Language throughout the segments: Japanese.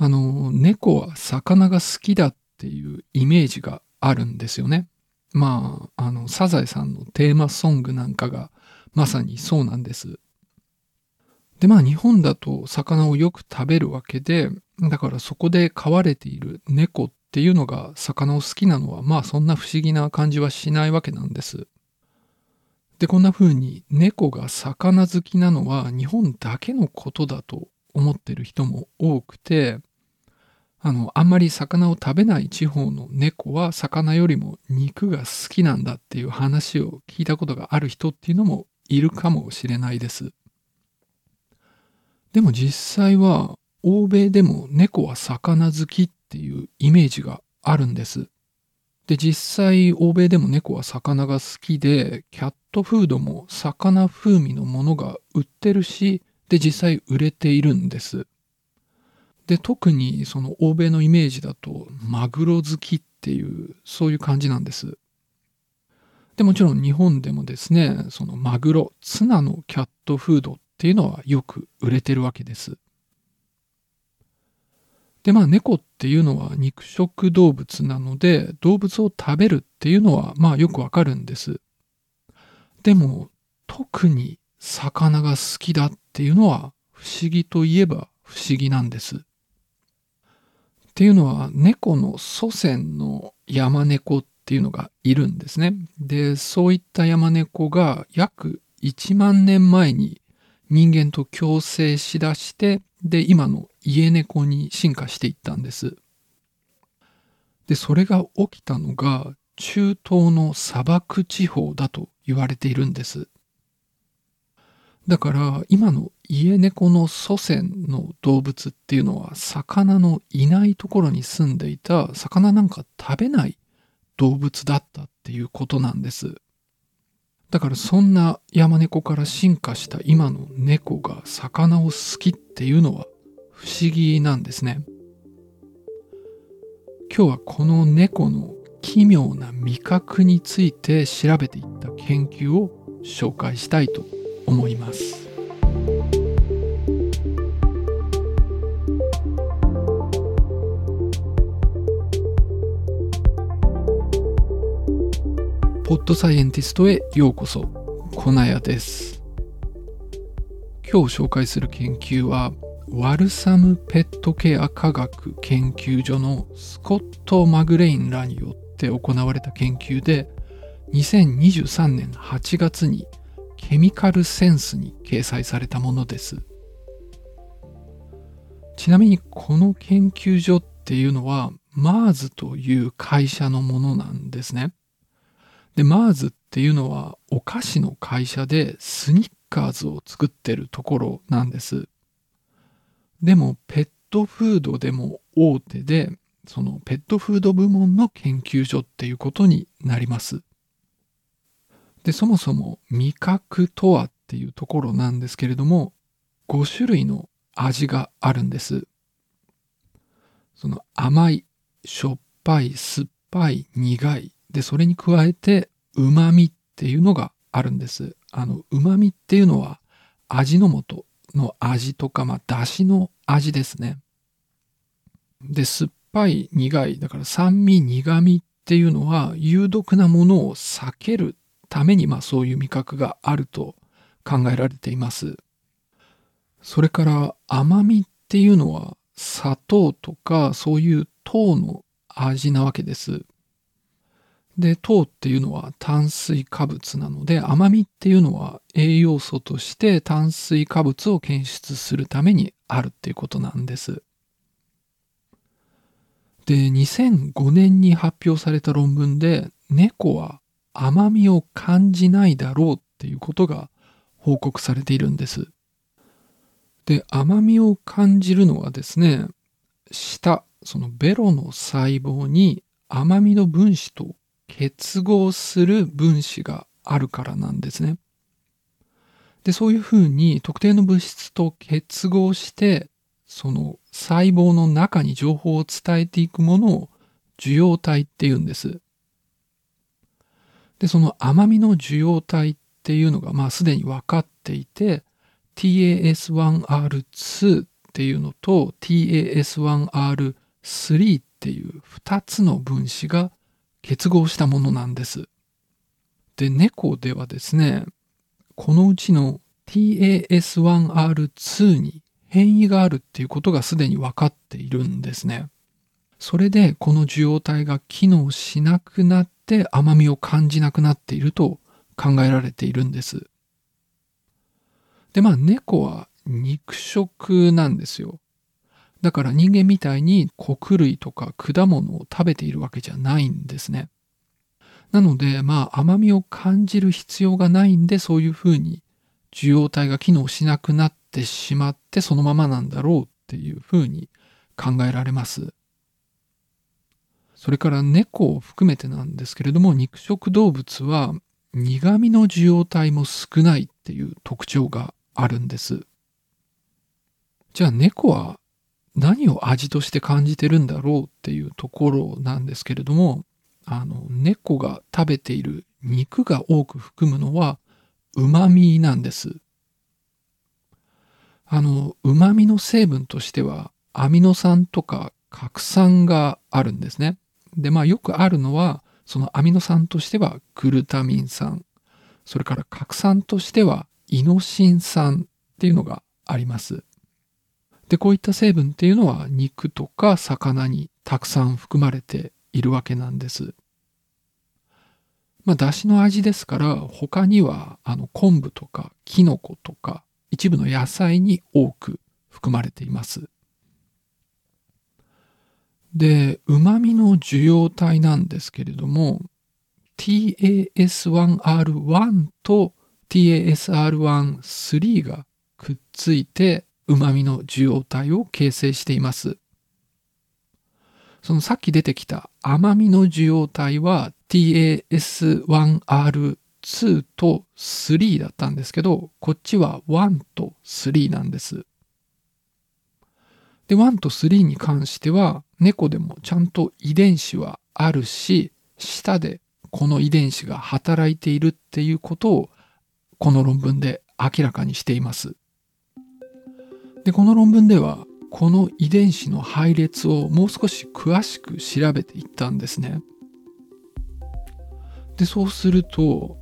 あの、猫は魚が好きだっていうイメージがあるんですよね。まあ、あの、サザエさんのテーマソングなんかがまさにそうなんです。で、まあ日本だと魚をよく食べるわけで、だからそこで飼われている猫っていうのが魚を好きなのはまあそんな不思議な感じはしないわけなんです。で、こんな風に猫が魚好きなのは日本だけのことだと思ってる人も多くて、あの、あんまり魚を食べない地方の猫は魚よりも肉が好きなんだっていう話を聞いたことがある人っていうのもいるかもしれないです。でも実際は欧米でも猫は魚好きっていうイメージがあるんです。で、実際欧米でも猫は魚が好きで、キャットフードも魚風味のものが売ってるし、で、実際売れているんです。で、特にその欧米のイメージだと、マグロ好きっていう、そういう感じなんです。で、もちろん日本でもですね、そのマグロ、ツナのキャットフードっていうのはよく売れてるわけです。で、まあ猫っていうのは肉食動物なので、動物を食べるっていうのはまあよくわかるんです。でも、特に魚が好きだっていうのは不思議といえば不思議なんです。っていうのは猫の祖先の山猫っていうのがいるんですね。で、そういった山猫が約1万年前に人間と共生しだして、で、今の家猫に進化していったんです。で、それが起きたのが中東の砂漠地方だと言われているんです。だから今の家猫の祖先の動物っていうのは魚のいないところに住んでいた魚なんか食べない動物だったっていうことなんです。だからそんな山猫から進化した今の猫が魚を好きっていうのは不思議なんですね。今日はこの猫の奇妙な味覚について調べていった研究を紹介したいと思います。ポッドサイエンティストへようこそ、コナヤです。今日紹介する研究は、ワルサムペットケア科学研究所のスコット・マグレインらによって行われた研究で、2023年8月にケミカルセンスに掲載されたものです。ちなみにこの研究所っていうのは、マーズという会社のものなんですね。で、マーズっていうのはお菓子の会社でスニッカーズを作ってるところなんです。でもペットフードでも大手で、そのペットフード部門の研究所っていうことになります。で、そもそも味覚とはっていうところなんですけれども、5種類の味があるんです。その甘い、しょっぱい、酸っぱい、苦い、で、それに加えて、旨味っていうのがあるんです。あの、旨味っていうのは、味の素の味とか、まあ、出汁の味ですね。で、酸っぱい、苦い、だから酸味、苦味っていうのは、有毒なものを避けるために、まあ、そういう味覚があると考えられています。それから甘みっていうのは砂糖とかそういう糖の味なわけです。で、糖っていうのは炭水化物なので、甘みっていうのは栄養素として炭水化物を検出するためにあるっていうことなんです。で、2005年に発表された論文で、猫は甘みを感じないだろうっていうことが報告されているんです。で、甘みを感じるのはですね、舌、そのベロの細胞に甘みの分子と結合する分子があるからなんですね。で、そういうふうに特定の物質と結合して、その細胞の中に情報を伝えていくものを受容体って言うんです。で、その甘みの受容体っていうのが、まあすでに分かっていて、TAS1R2 っていうのと TAS1R3 っていう2つの分子が結合したものなんです。で、猫ではですね、このうちの TAS1R2 に変異があるっていうことがすでに分かっているんですね。それでこの受容体が機能しなくなって甘みを感じなくなっていると考えられているんです。で、まあ猫は肉食なんですよ。だから人間みたいに穀類とか果物を食べているわけじゃないんですね。なので、まあ甘みを感じる必要がないんで、そういうふうに受容体が機能しなくなってしまってそのままなんだろうっていうふうに考えられます。それから猫を含めてなんですけれども、肉食動物は苦味の受容体も少ないっていう特徴があるんです。じゃあ猫は何を味として感じてるんだろうっていうところなんですけれども、あの、猫が食べている肉が多く含むのは旨味なんです。あの、旨味の成分としてはアミノ酸とか核酸があるんですね。で、まあよくあるのは、そのアミノ酸としてはグルタミン酸、それから核酸としてはイノシン酸っていうのがあります。で、こういった成分っていうのは肉とか魚にたくさん含まれているわけなんです。まあ、だしの味ですから、他には、あの、昆布とか、キノコとか、一部の野菜に多く含まれています。で、旨味の受容体なんですけれども、TAS1R1 と TASR13 がくっついて旨味の受容体を形成しています。そのさっき出てきた甘みの受容体は TAS1R2 と3だったんですけど、こっちは1と3なんです。で、1と3に関しては、猫でもちゃんと遺伝子はあるし、舌でこの遺伝子が働いているっていうことを、この論文で明らかにしています。で、この論文では、この遺伝子の配列をもう少し詳しく調べていったんですね。で、そうすると、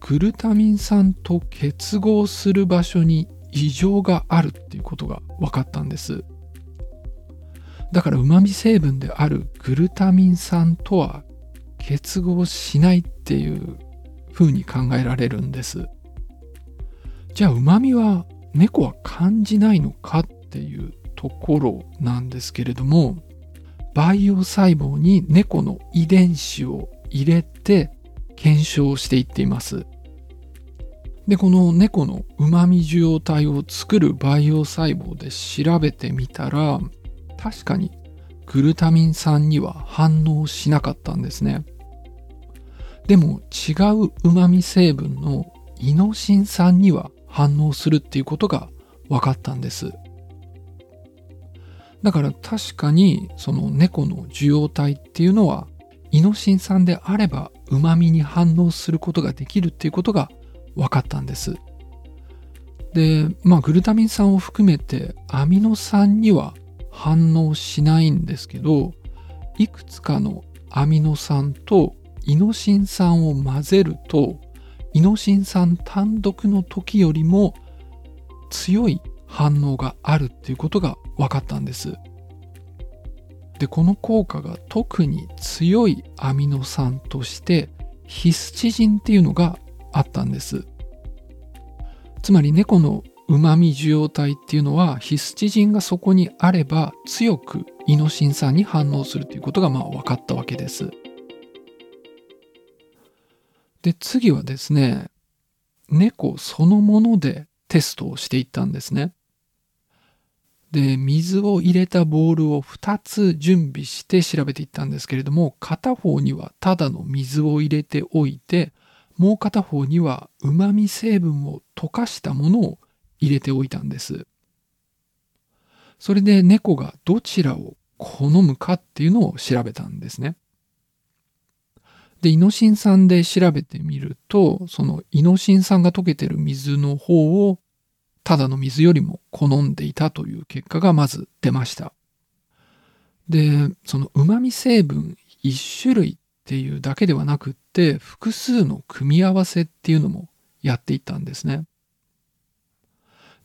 グルタミン酸と結合する場所に異常があるっていうことが分かったんです。だから旨味成分であるグルタミン酸とは結合しないっていう風に考えられるんです。じゃあ旨味は猫は感じないのかっていうところなんですけれども培養細胞に猫の遺伝子を入れて検証していっています。で、この猫の旨味受容体を作る培養細胞で調べてみたら、確かにグルタミン酸には反応しなかったんですね。でも違う旨味成分のイノシン酸には反応するっていうことが分かったんです。だから確かにその猫の受容体っていうのはイノシン酸であれば旨味に反応することができるっていうことが分かったんです。で、まあグルタミン酸を含めてアミノ酸には反応しないんですけどいくつかのアミノ酸とイノシン酸を混ぜるとイノシン酸単独の時よりも強い反応があるっていうことが分かったんです。でこの効果が特に強いアミノ酸としてヒスチジンっていうのがあったんです。つまり猫の旨味受容体っていうのはヒスチジンがそこにあれば強くイノシン酸に反応するということがまあ分かったわけです。で次はですね猫そのものでテストをしていったんですね。で水を入れたボールを2つ準備して調べていったんですけれども片方にはただの水を入れておいてもう片方にはうまみ成分を溶かしたものを入れておいたんです。それで猫がどちらを好むかっていうのを調べたんですね。で、イノシン酸で調べてみると、そのイノシン酸が溶けてる水の方をただの水よりも好んでいたという結果がまず出ました。で、その旨味成分一種類っていうだけではなくって複数の組み合わせっていうのもやっていったんですね。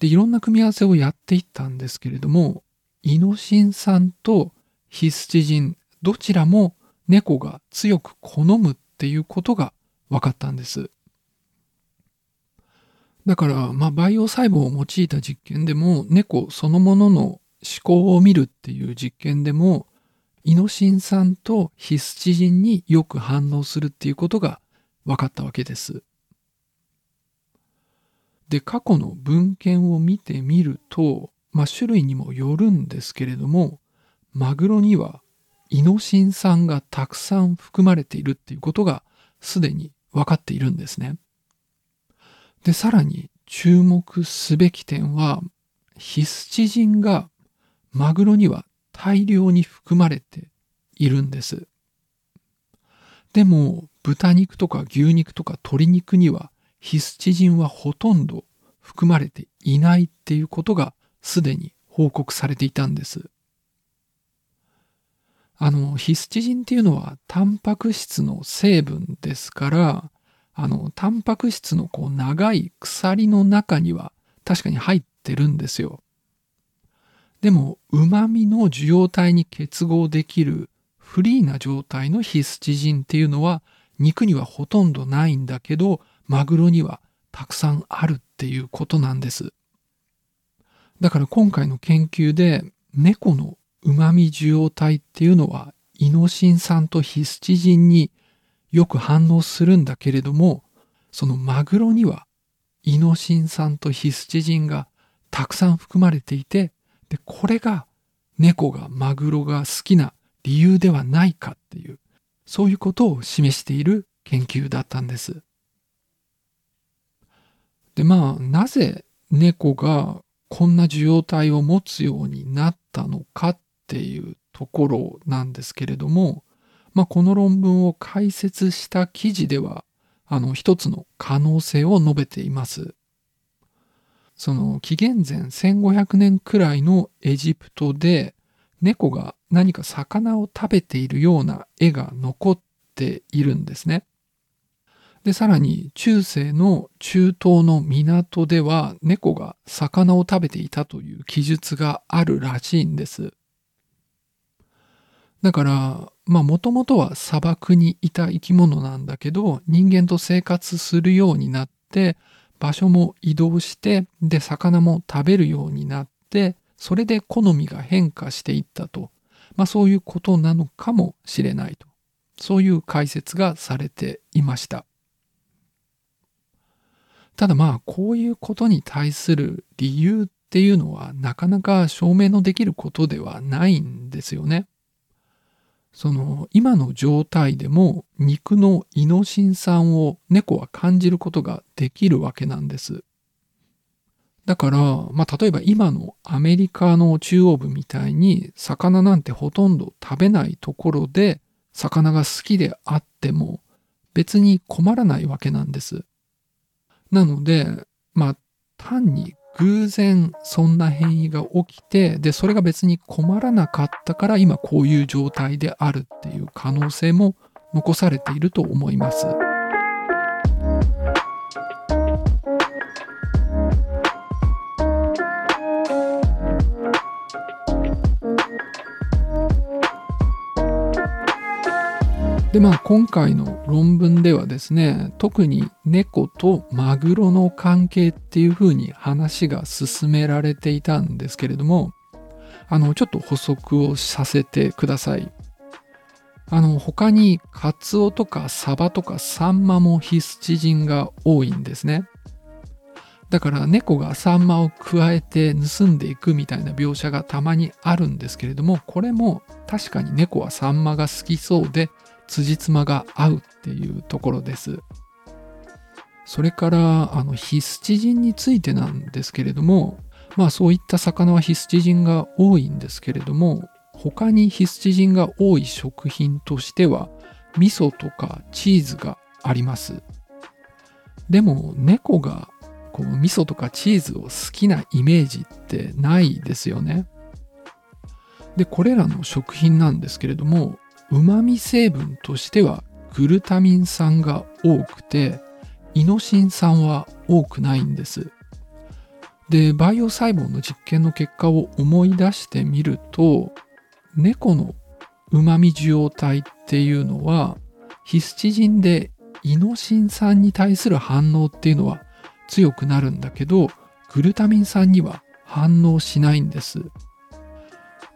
で、いろんな組み合わせをやっていったんですけれども、イノシン酸とヒスチジンどちらも猫が強く好むっていうことが分かったんです。だから、まあ、培養細胞を用いた実験でも、猫そのものの思考を見るっていう実験でも、イノシン酸とヒスチジンによく反応するっていうことが分かったわけです。で、過去の文献を見てみると、まあ、種類にもよるんですけれども、マグロにはイノシン酸がたくさん含まれているっていうことがすでに分かっているんですね。で、さらに注目すべき点は、ヒスチジンがマグロには大量に含まれているんです。でも、豚肉とか牛肉とか鶏肉にはヒスチジンはほとんど含まれていないっていうことがすでに報告されていたんです。あの、ヒスチジンっていうのはタンパク質の成分ですから、あの、タンパク質のこう長い鎖の中には確かに入ってるんですよ。でも、旨味の受容体に結合できるフリーな状態のヒスチジンっていうのは肉にはほとんどないんだけど、マグロにはたくさんあるっていうことなんです。だから今回の研究で猫の旨味受容体っていうのはイノシン酸とヒスチジンによく反応するんだけれども、そのマグロにはイノシン酸とヒスチジンがたくさん含まれていて、で、これが猫がマグロが好きな理由ではないかっていう、そういうことを示している研究だったんです。で、まあ、なぜ猫がこんな受容体を持つようになったのかっていうところなんですけれども、まあ、この論文を解説した記事では、あの、一つの可能性を述べています。その、紀元前1500年くらいのエジプトで、猫が何か魚を食べているような絵が残っているんですね。で、さらに中世の中東の港では猫が魚を食べていたという記述があるらしいんです。だから、まあもともとは砂漠にいた生き物なんだけど、人間と生活するようになって、場所も移動して、で、魚も食べるようになって、それで好みが変化していったと。まあそういうことなのかもしれないと。そういう解説がされていました。ただまあこういうことに対する理由っていうのはなかなか証明のできることではないんですよね。その今の状態でも肉のイノシン酸を猫は感じることができるわけなんです。だから、まあ、例えば今のアメリカの中央部みたいに魚なんてほとんど食べないところで魚が好きであっても別に困らないわけなんです。なので、まあ、単に偶然そんな変異が起きて、で、それが別に困らなかったから今こういう状態であるっていう可能性も残されていると思います。でまあ今回の論文ではですね特に猫とマグロの関係っていうふうに話が進められていたんですけれどもあのちょっと補足をさせてください。あの他にカツオとかサバとかサンマもヒスチジンが多いんですね。だから猫がサンマを加えて盗んでいくみたいな描写がたまにあるんですけれどもこれも確かに猫はサンマが好きそうで辻褄が合うっていうところです。それから、あの、ヒスチジンについてなんですけれども、まあそういった魚はヒスチジンが多いんですけれども、他にヒスチジンが多い食品としては、味噌とかチーズがあります。でも猫がこう味噌とかチーズを好きなイメージってないですよね。でこれらの食品なんですけれどもうまみ成分としてはグルタミン酸が多くてイノシン酸は多くないんです。で培養細胞の実験の結果を思い出してみると猫のうまみ受容体っていうのはヒスチジンでイノシン酸に対する反応っていうのは強くなるんだけどグルタミン酸には反応しないんです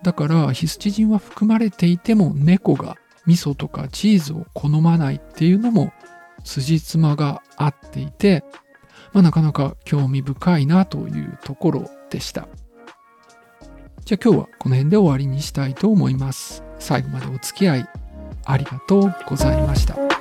だからヒスチジンは含まれていても猫が味噌とかチーズを好まないっていうのも辻褄が合っていて、まあ、なかなか興味深いなというところでしたじゃあ今日はこの辺で終わりにしたいと思います最後までお付き合いありがとうございました。